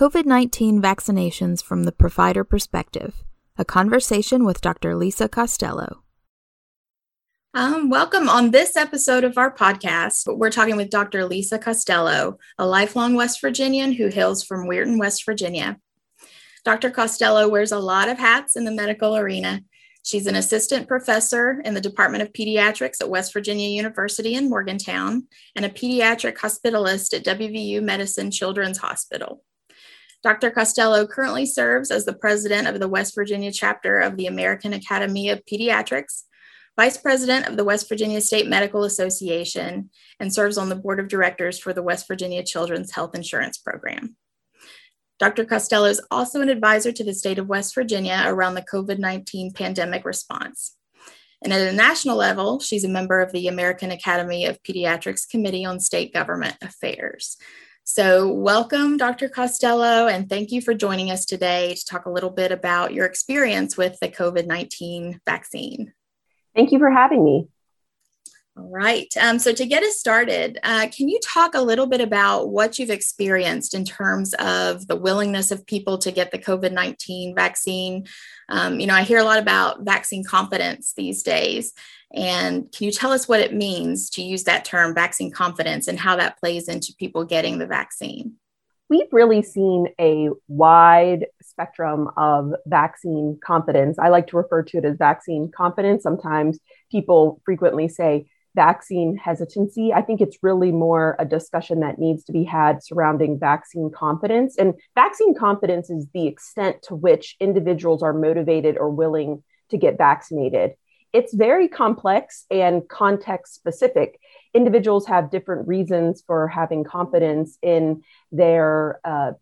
COVID 19 Vaccinations from the Provider Perspective, a conversation with Dr. Lisa Costello. Um, welcome on this episode of our podcast. We're talking with Dr. Lisa Costello, a lifelong West Virginian who hails from Weirton, West Virginia. Dr. Costello wears a lot of hats in the medical arena. She's an assistant professor in the Department of Pediatrics at West Virginia University in Morgantown and a pediatric hospitalist at WVU Medicine Children's Hospital. Dr. Costello currently serves as the president of the West Virginia chapter of the American Academy of Pediatrics, vice president of the West Virginia State Medical Association, and serves on the board of directors for the West Virginia Children's Health Insurance Program. Dr. Costello is also an advisor to the state of West Virginia around the COVID 19 pandemic response. And at a national level, she's a member of the American Academy of Pediatrics Committee on State Government Affairs. So, welcome, Dr. Costello, and thank you for joining us today to talk a little bit about your experience with the COVID 19 vaccine. Thank you for having me. Right. Um, so, to get us started, uh, can you talk a little bit about what you've experienced in terms of the willingness of people to get the COVID 19 vaccine? Um, you know, I hear a lot about vaccine confidence these days. And can you tell us what it means to use that term, vaccine confidence, and how that plays into people getting the vaccine? We've really seen a wide spectrum of vaccine confidence. I like to refer to it as vaccine confidence. Sometimes people frequently say vaccine hesitancy. I think it's really more a discussion that needs to be had surrounding vaccine confidence. And vaccine confidence is the extent to which individuals are motivated or willing to get vaccinated it's very complex and context specific. Individuals have different reasons for having confidence in their uh,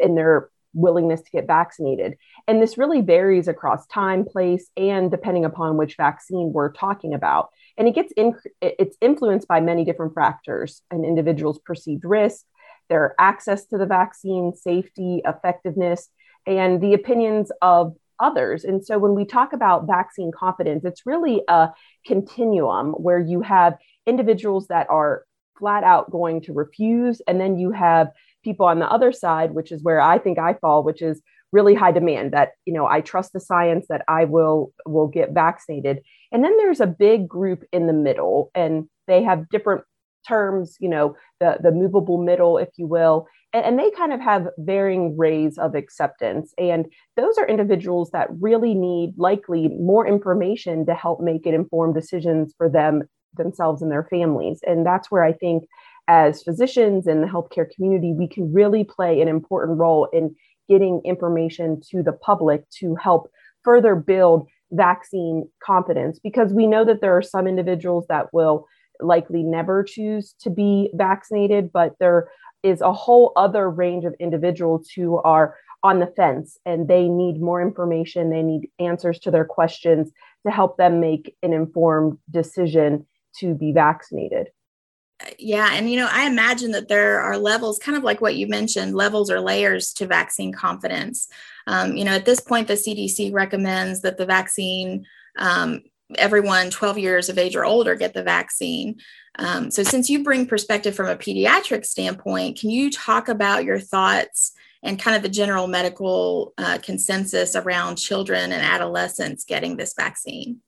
in their willingness to get vaccinated, and this really varies across time, place, and depending upon which vaccine we're talking about. And it gets in, it's influenced by many different factors: an individual's perceived risk, their access to the vaccine, safety, effectiveness, and the opinions of others. And so when we talk about vaccine confidence, it's really a continuum where you have individuals that are flat out going to refuse, and then you have people on the other side, which is where I think I fall, which is really high demand that you know i trust the science that i will will get vaccinated and then there's a big group in the middle and they have different terms you know the the movable middle if you will and, and they kind of have varying rays of acceptance. And those are individuals that really need likely more information to help make it informed decisions for them themselves and their families. And that's where I think as physicians in the healthcare community, we can really play an important role in getting information to the public to help further build vaccine confidence because we know that there are some individuals that will likely never choose to be vaccinated, but there is a whole other range of individuals who are on the fence and they need more information they need answers to their questions to help them make an informed decision to be vaccinated yeah and you know i imagine that there are levels kind of like what you mentioned levels or layers to vaccine confidence um, you know at this point the cdc recommends that the vaccine um, everyone 12 years of age or older get the vaccine um, so, since you bring perspective from a pediatric standpoint, can you talk about your thoughts and kind of the general medical uh, consensus around children and adolescents getting this vaccine?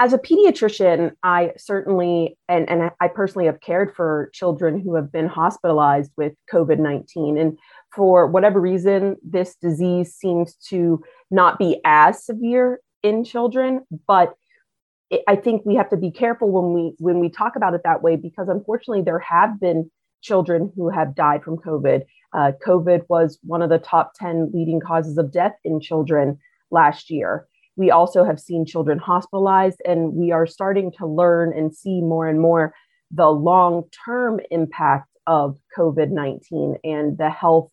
As a pediatrician, I certainly, and, and I personally have cared for children who have been hospitalized with COVID 19. And for whatever reason, this disease seems to not be as severe in children, but I think we have to be careful when we when we talk about it that way because unfortunately there have been children who have died from COVID. Uh, COVID was one of the top 10 leading causes of death in children last year. We also have seen children hospitalized, and we are starting to learn and see more and more the long term impact of COVID 19 and the health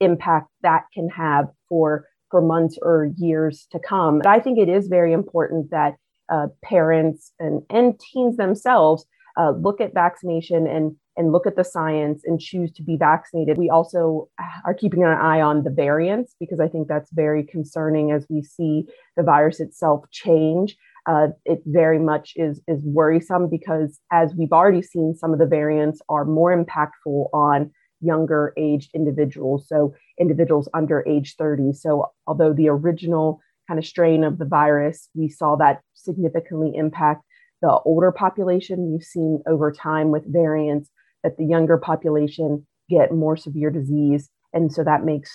impact that can have for, for months or years to come. But I think it is very important that uh, parents and, and teens themselves uh, look at vaccination and and look at the science and choose to be vaccinated. We also are keeping an eye on the variants because I think that's very concerning as we see the virus itself change. Uh, it very much is is worrisome because as we've already seen, some of the variants are more impactful on younger aged individuals, so individuals under age 30. So, although the original kind of strain of the virus, we saw that significantly impact the older population. We've seen over time with variants that the younger population get more severe disease. And so that makes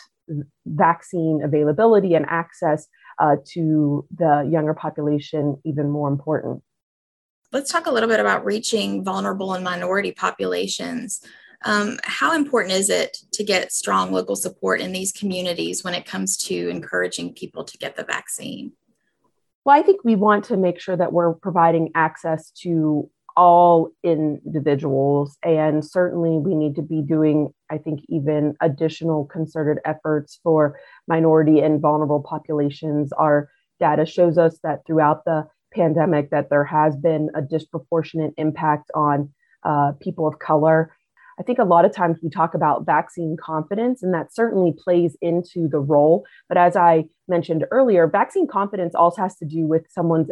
vaccine availability and access uh, to the younger population even more important. Let's talk a little bit about reaching vulnerable and minority populations. Um, how important is it to get strong local support in these communities when it comes to encouraging people to get the vaccine? Well, I think we want to make sure that we're providing access to all individuals. And certainly we need to be doing, I think, even additional concerted efforts for minority and vulnerable populations. Our data shows us that throughout the pandemic that there has been a disproportionate impact on uh, people of color. I think a lot of times we talk about vaccine confidence, and that certainly plays into the role. But as I mentioned earlier, vaccine confidence also has to do with someone's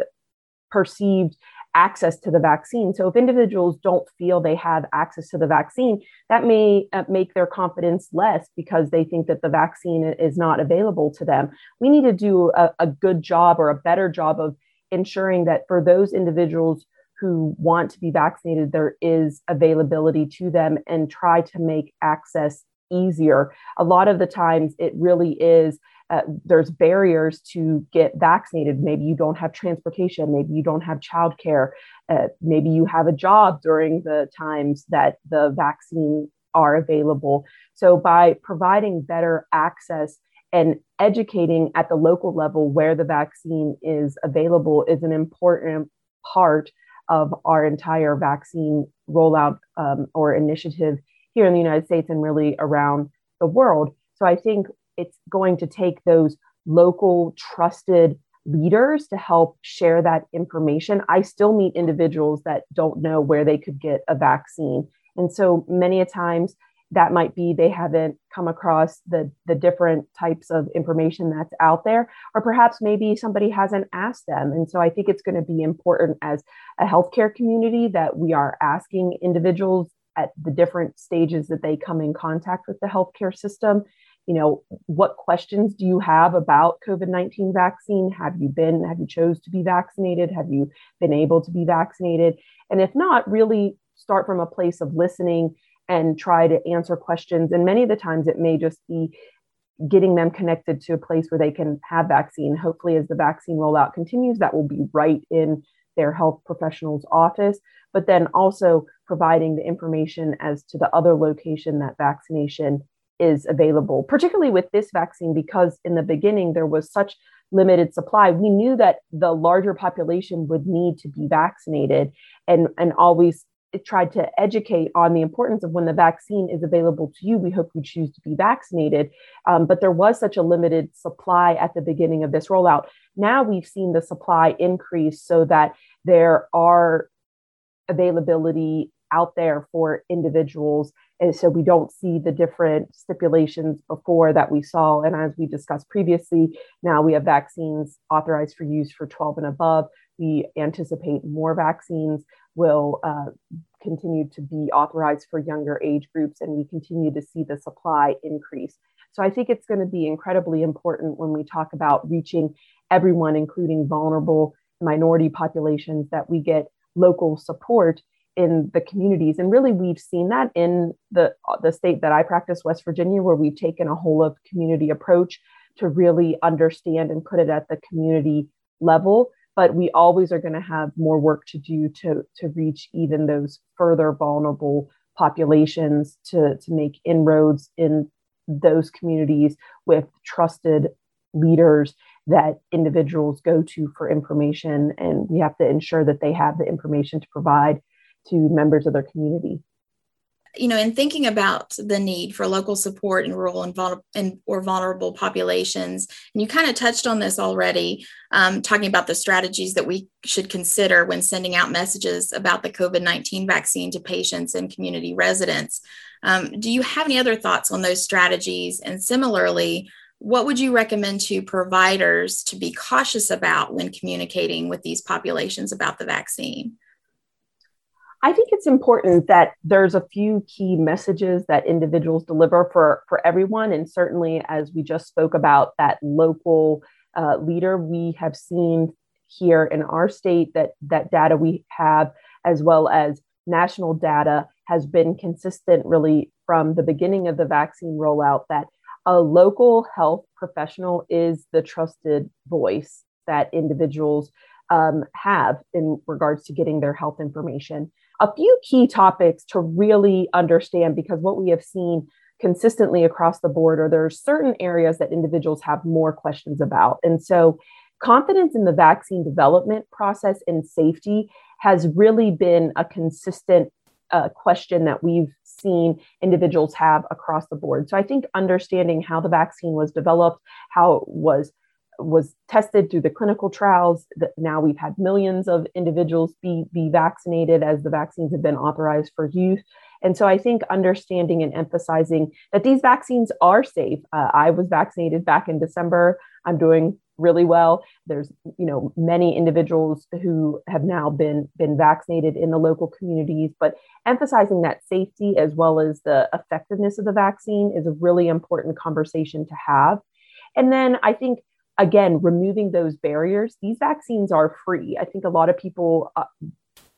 perceived access to the vaccine. So if individuals don't feel they have access to the vaccine, that may uh, make their confidence less because they think that the vaccine is not available to them. We need to do a, a good job or a better job of ensuring that for those individuals who want to be vaccinated, there is availability to them and try to make access easier. A lot of the times, it really is uh, there's barriers to get vaccinated. Maybe you don't have transportation, maybe you don't have childcare, uh, maybe you have a job during the times that the vaccine are available. So by providing better access and educating at the local level where the vaccine is available is an important part of our entire vaccine rollout um, or initiative here in the United States and really around the world. So I think it's going to take those local trusted leaders to help share that information. I still meet individuals that don't know where they could get a vaccine. And so many a times that might be they haven't come across the the different types of information that's out there or perhaps maybe somebody hasn't asked them and so i think it's going to be important as a healthcare community that we are asking individuals at the different stages that they come in contact with the healthcare system you know what questions do you have about covid-19 vaccine? Have you been have you chose to be vaccinated? Have you been able to be vaccinated? And if not really start from a place of listening and try to answer questions. And many of the times it may just be getting them connected to a place where they can have vaccine. Hopefully as the vaccine rollout continues that will be right in their health professional's office but then also providing the information as to the other location that vaccination is available, particularly with this vaccine, because in the beginning there was such limited supply. We knew that the larger population would need to be vaccinated and, and always tried to educate on the importance of when the vaccine is available to you, we hope you choose to be vaccinated. Um, but there was such a limited supply at the beginning of this rollout. Now we've seen the supply increase so that there are availability out there for individuals. And so we don't see the different stipulations before that we saw. And as we discussed previously, now we have vaccines authorized for use for 12 and above. We anticipate more vaccines will uh, continue to be authorized for younger age groups, and we continue to see the supply increase. So I think it's going to be incredibly important when we talk about reaching everyone, including vulnerable minority populations, that we get local support in the communities. And really we've seen that in the the state that I practice West Virginia where we've taken a whole of community approach to really understand and put it at the community level. But we always are going to have more work to do to to reach even those further vulnerable populations to to make inroads in those communities with trusted leaders that individuals go to for information. And we have to ensure that they have the information to provide to members of their community you know, in thinking about the need for local support in rural and, vulnerable, and or vulnerable populations, and you kind of touched on this already, um, talking about the strategies that we should consider when sending out messages about the COVID 19 vaccine to patients and community residents. Um, do you have any other thoughts on those strategies? And similarly, what would you recommend to providers to be cautious about when communicating with these populations about the vaccine? I think it's important that there's a few key messages that individuals deliver for, for everyone. And certainly, as we just spoke about, that local uh, leader, we have seen here in our state that that data we have, as well as national data, has been consistent really from the beginning of the vaccine rollout that a local health professional is the trusted voice that individuals um, have in regards to getting their health information a few key topics to really understand because what we have seen consistently across the board are there are certain areas that individuals have more questions about. And so confidence in the vaccine development process and safety has really been a consistent uh, question that we've seen individuals have across the board. So I think understanding how the vaccine was developed, how it was was tested through the clinical trials. That now we've had millions of individuals be, be vaccinated as the vaccines have been authorized for use. And so I think understanding and emphasizing that these vaccines are safe. Uh, I was vaccinated back in December. I'm doing really well. There's you know many individuals who have now been been vaccinated in the local communities, but emphasizing that safety as well as the effectiveness of the vaccine is a really important conversation to have. And then I think again, removing those barriers, these vaccines are free. I think a lot of people uh,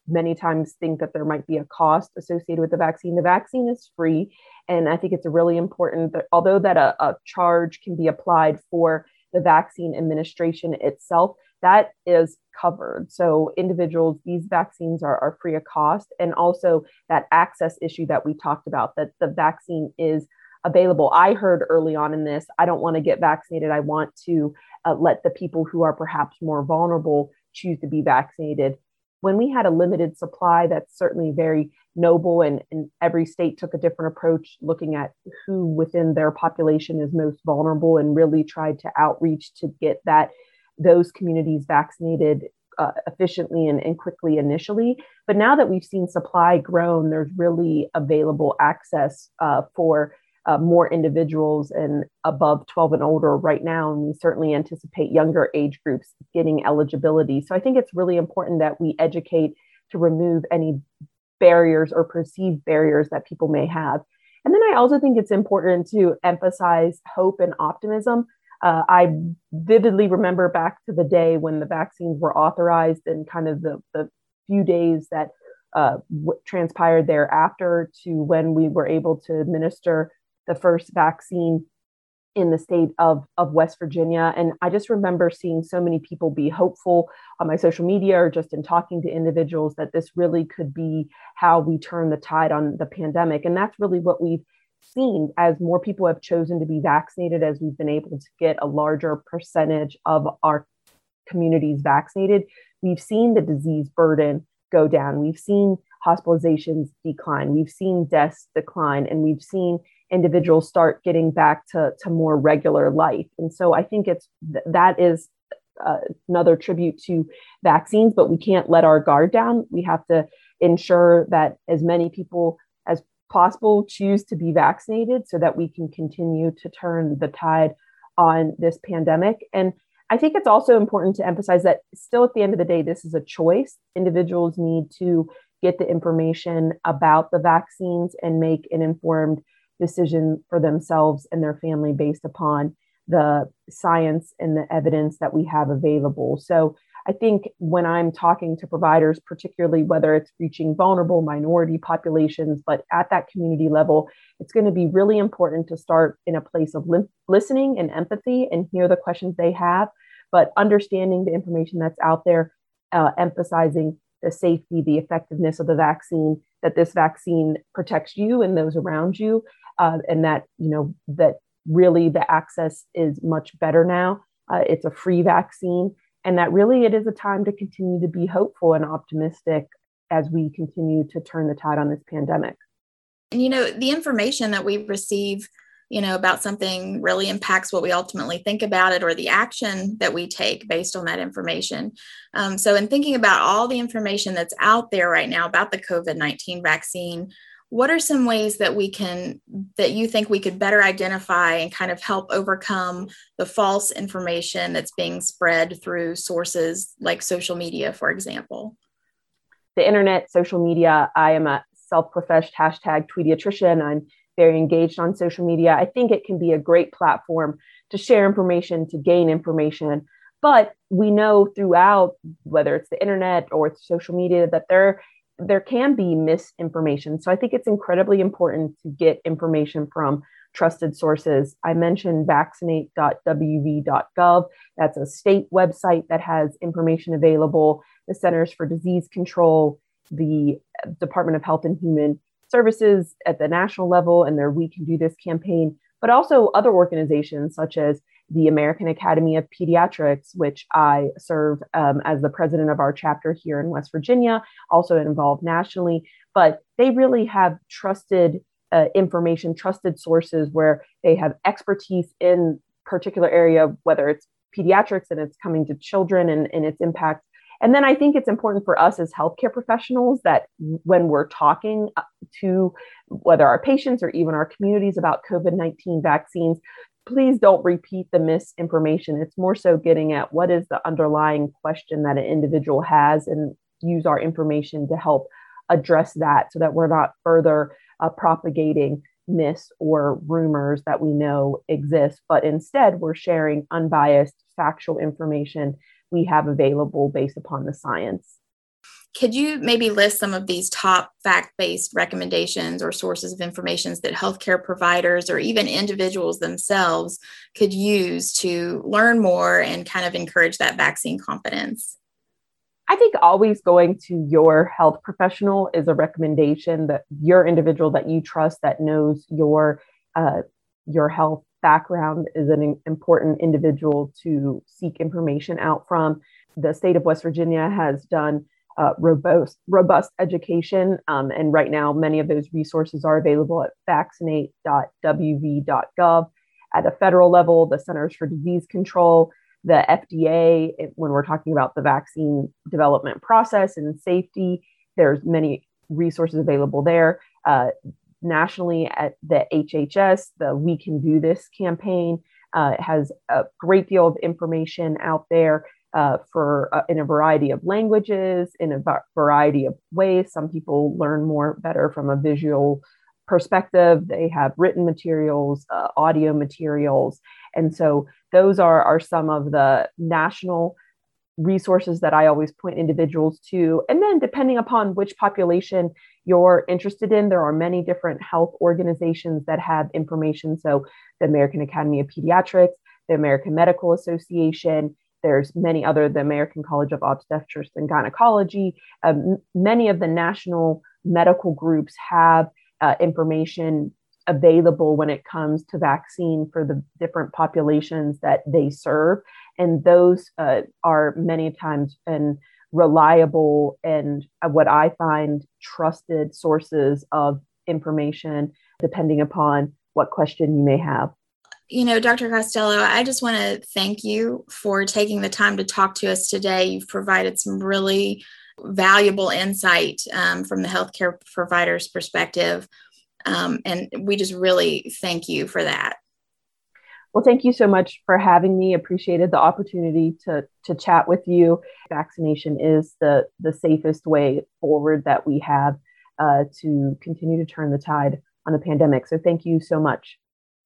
many times think that there might be a cost associated with the vaccine. The vaccine is free. And I think it's really important that although that a, a charge can be applied for the vaccine administration itself, that is covered. So individuals, these vaccines are, are free of cost. And also that access issue that we talked about, that the vaccine is available. I heard early on in this, I don't want to get vaccinated. I want to uh, let the people who are perhaps more vulnerable choose to be vaccinated. When we had a limited supply, that's certainly very noble, and, and every state took a different approach looking at who within their population is most vulnerable and really tried to outreach to get that those communities vaccinated uh, efficiently and, and, quickly initially. But now that we've seen supply grown, there's really available access uh, for uh, more individuals and above 12 and older right now. And we certainly anticipate younger age groups getting eligibility. So I think it's really important that we educate to remove any barriers or perceived barriers that people may have. And then I also think it's important to emphasize hope and optimism. Uh, I vividly remember back to the day when the vaccines were authorized and kind of the, the few days that uh, w- transpired thereafter to when we were able to administer the first vaccine in the state of, of West Virginia. And I just remember seeing so many people be hopeful on my social media or just in talking to individuals that this really could be how we turn the tide on the pandemic. And that's really what we've seen as more people have chosen to be vaccinated, as we've been able to get a larger percentage of our communities vaccinated. We've seen the disease burden go down. We've seen hospitalizations decline. We've seen deaths decline. And we've seen individuals start getting back to, to more regular life. And so I think it's that is uh, another tribute to vaccines, but we can't let our guard down. We have to ensure that as many people as possible choose to be vaccinated so that we can continue to turn the tide on this pandemic. And I think it's also important to emphasize that still at the end of the day, this is a choice. Individuals need to get the information about the vaccines and make an informed decision for themselves and their family based upon the science and the evidence that we have available. So I think when I'm talking to providers, particularly whether it's reaching vulnerable minority populations, but at that community level, it's going to be really important to start in a place of li- listening and empathy and hear the questions they have, but understanding the information that's out there, uh, emphasizing the safety, the effectiveness of the vaccine, that this vaccine protects you and those around you, uh, and that you know that really the access is much better now. Uh, it's a free vaccine, and that really it is a time to continue to be hopeful and optimistic as we continue to turn the tide on this pandemic. And you know, the information that we receive, you know, about something really impacts what we ultimately think about it or the action that we take based on that information. Um, so, in thinking about all the information that's out there right now about the COVID 19 vaccine, what are some ways that we can that you think we could better identify and kind of help overcome the false information that's being spread through sources like social media for example the internet, social media. I am a self-professed hashtag tweediatrician. I'm very engaged on social media. I think it can be a great platform to share information, to gain information. But we know throughout, whether it's the internet or social media, that there there can be misinformation. So I think it's incredibly important to get information from trusted sources. I mentioned vaccinate.wv.gov. That's a state website that has information available. The Centers for Disease Control, the Department of Health and Human Services at the national level, and their We Can Do This campaign, but also other organizations such as the American Academy of Pediatrics, which I serve um, as the president of our chapter here in West Virginia, also involved nationally. But they really have trusted uh, information, trusted sources where they have expertise in particular area, whether it's pediatrics and it's coming to children and, and its impact. And then I think it's important for us as healthcare professionals that when we're talking uh, to whether our patients or even our communities about COVID 19 vaccines, please don't repeat the misinformation. It's more so getting at what is the underlying question that an individual has and use our information to help address that so that we're not further uh, propagating myths or rumors that we know exist, but instead we're sharing unbiased factual information we have available based upon the science. Could you maybe list some of these top fact based recommendations or sources of information that healthcare providers or even individuals themselves could use to learn more and kind of encourage that vaccine confidence? I think always going to your health professional is a recommendation that your individual that you trust that knows your uh, your health background is an important individual to seek information out from. The state of West Virginia has done uh, robust, robust education. Um, and right now, many of those resources are available at vaccinate.wv.gov. At the federal level, the Centers for Disease Control, the FDA, when we're talking about the vaccine development process and safety, there's many resources available there. Uh, nationally, at the HHS, the We Can Do This campaign uh, has a great deal of information out there uh, for uh, in a variety of languages, in a variety of ways. Some people learn more better from a visual perspective. They have written materials, uh, audio materials, and so those are are some of the national resources that I always point individuals to. And then, depending upon which population you're interested in, there are many different health organizations that have information. So, the American Academy of Pediatrics, the American Medical Association, there's many other, the American College of Obstetrics and Gynecology. Um, many of the national medical groups have uh, information available when it comes to vaccine for the different populations that they serve. And those uh, are many times and reliable and uh, what I find trusted sources of information, depending upon what question you may have you know, Dr. Costello, I just want to thank you for taking the time to talk to us today. You've provided some really valuable insight um, from the healthcare provider's perspective. Um, and we just really thank you for that. Well, thank you so much for having me. Appreciated the opportunity to, to chat with you. Vaccination is the, the safest way forward that we have uh, to continue to turn the tide on the pandemic. So, thank you so much.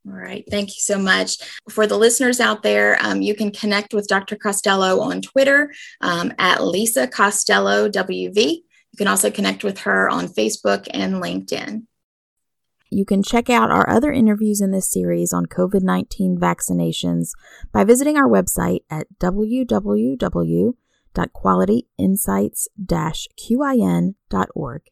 All right. Thank you so much. For the listeners out there, um, you can connect with Dr. Costello on Twitter um, at Lisa Costello WV. You can also connect with her on Facebook and LinkedIn. You can check out our other interviews in this series on COVID 19 vaccinations by visiting our website at www.qualityinsights qin.org.